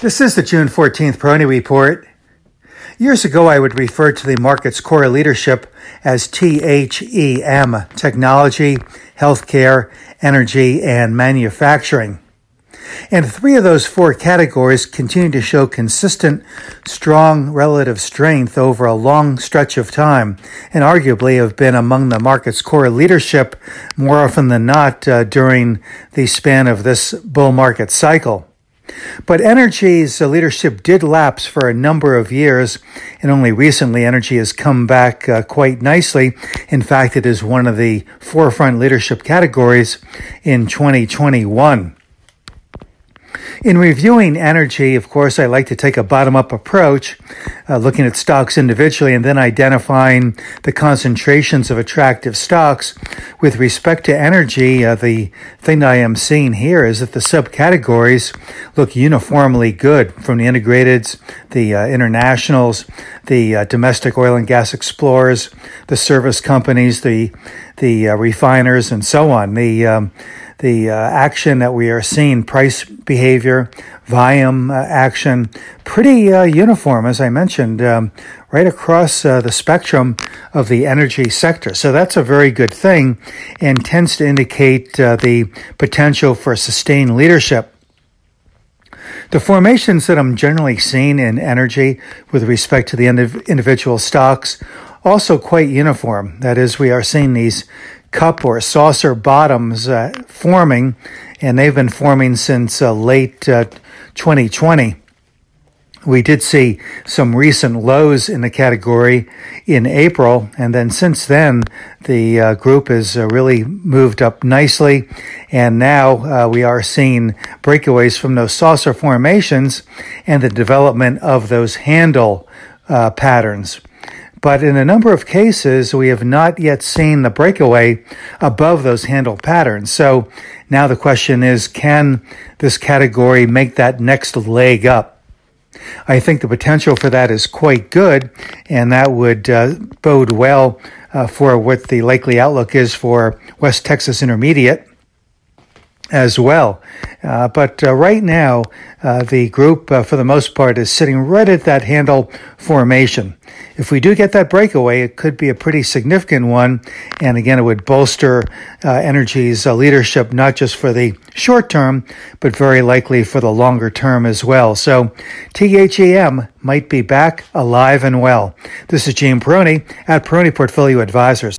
This is the June 14th Peroni Report. Years ago, I would refer to the market's core leadership as THEM technology, healthcare, energy, and manufacturing. And three of those four categories continue to show consistent, strong relative strength over a long stretch of time, and arguably have been among the market's core leadership more often than not uh, during the span of this bull market cycle. But Energy's leadership did lapse for a number of years, and only recently Energy has come back uh, quite nicely. In fact, it is one of the forefront leadership categories in 2021. In reviewing energy, of course, I like to take a bottom up approach, uh, looking at stocks individually and then identifying the concentrations of attractive stocks. With respect to energy, uh, the thing I am seeing here is that the subcategories look uniformly good from the integrateds, the uh, internationals, the uh, domestic oil and gas explorers, the service companies, the the uh, refiners, and so on. The um, the uh, action that we are seeing, price behavior, volume uh, action, pretty uh, uniform, as I mentioned, um, right across uh, the spectrum of the energy sector. So that's a very good thing and tends to indicate uh, the potential for sustained leadership. The formations that I'm generally seeing in energy with respect to the individual stocks also quite uniform. That is, we are seeing these cup or saucer bottoms uh, forming, and they've been forming since uh, late uh, 2020. We did see some recent lows in the category in April, and then since then, the uh, group has uh, really moved up nicely. And now uh, we are seeing breakaways from those saucer formations and the development of those handle patterns. But in a number of cases, we have not yet seen the breakaway above those handle patterns. So now the question is, can this category make that next leg up? I think the potential for that is quite good, and that would uh, bode well uh, for what the likely outlook is for West Texas Intermediate as well. Uh, but uh, right now, uh, the group, uh, for the most part, is sitting right at that handle formation. If we do get that breakaway, it could be a pretty significant one. And again, it would bolster uh, Energy's uh, leadership, not just for the short term, but very likely for the longer term as well. So THEM might be back alive and well. This is Gene Peroni at Peroni Portfolio Advisors.